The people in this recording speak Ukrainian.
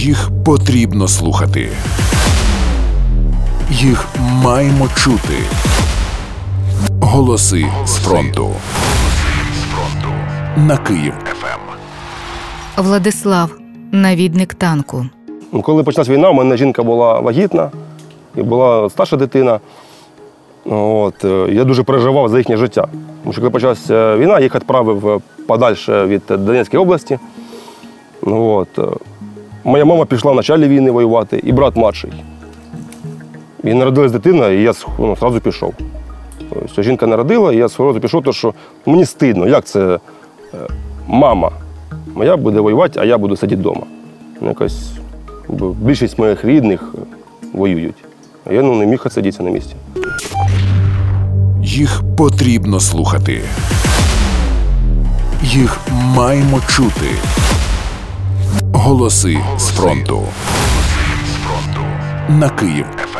Їх потрібно слухати. Їх маємо чути. Голоси з фронту. На Київ ФМ. Владислав, навідник танку. Коли почалась війна, у мене жінка була вагітна і була старша дитина. От, е, я дуже переживав за їхнє життя. Тому що коли почалася війна, їх відправив е, подальше від Донецької області. От, е, моя мама пішла в началі війни воювати, і брат младший. І народилась дитина, і я ну, одразу пішов. Тобто, жінка народила, і я одразу пішов, тому що мені стидно, як це е, мама моя буде воювати, а я буду сидіти вдома. Ну, Якось більшість моїх рідних е, воюють. А я ну, не міг сидіти на місці. Їх потрібно слухати. Їх маємо чути. Голоси з фронту. На Київ ФМ.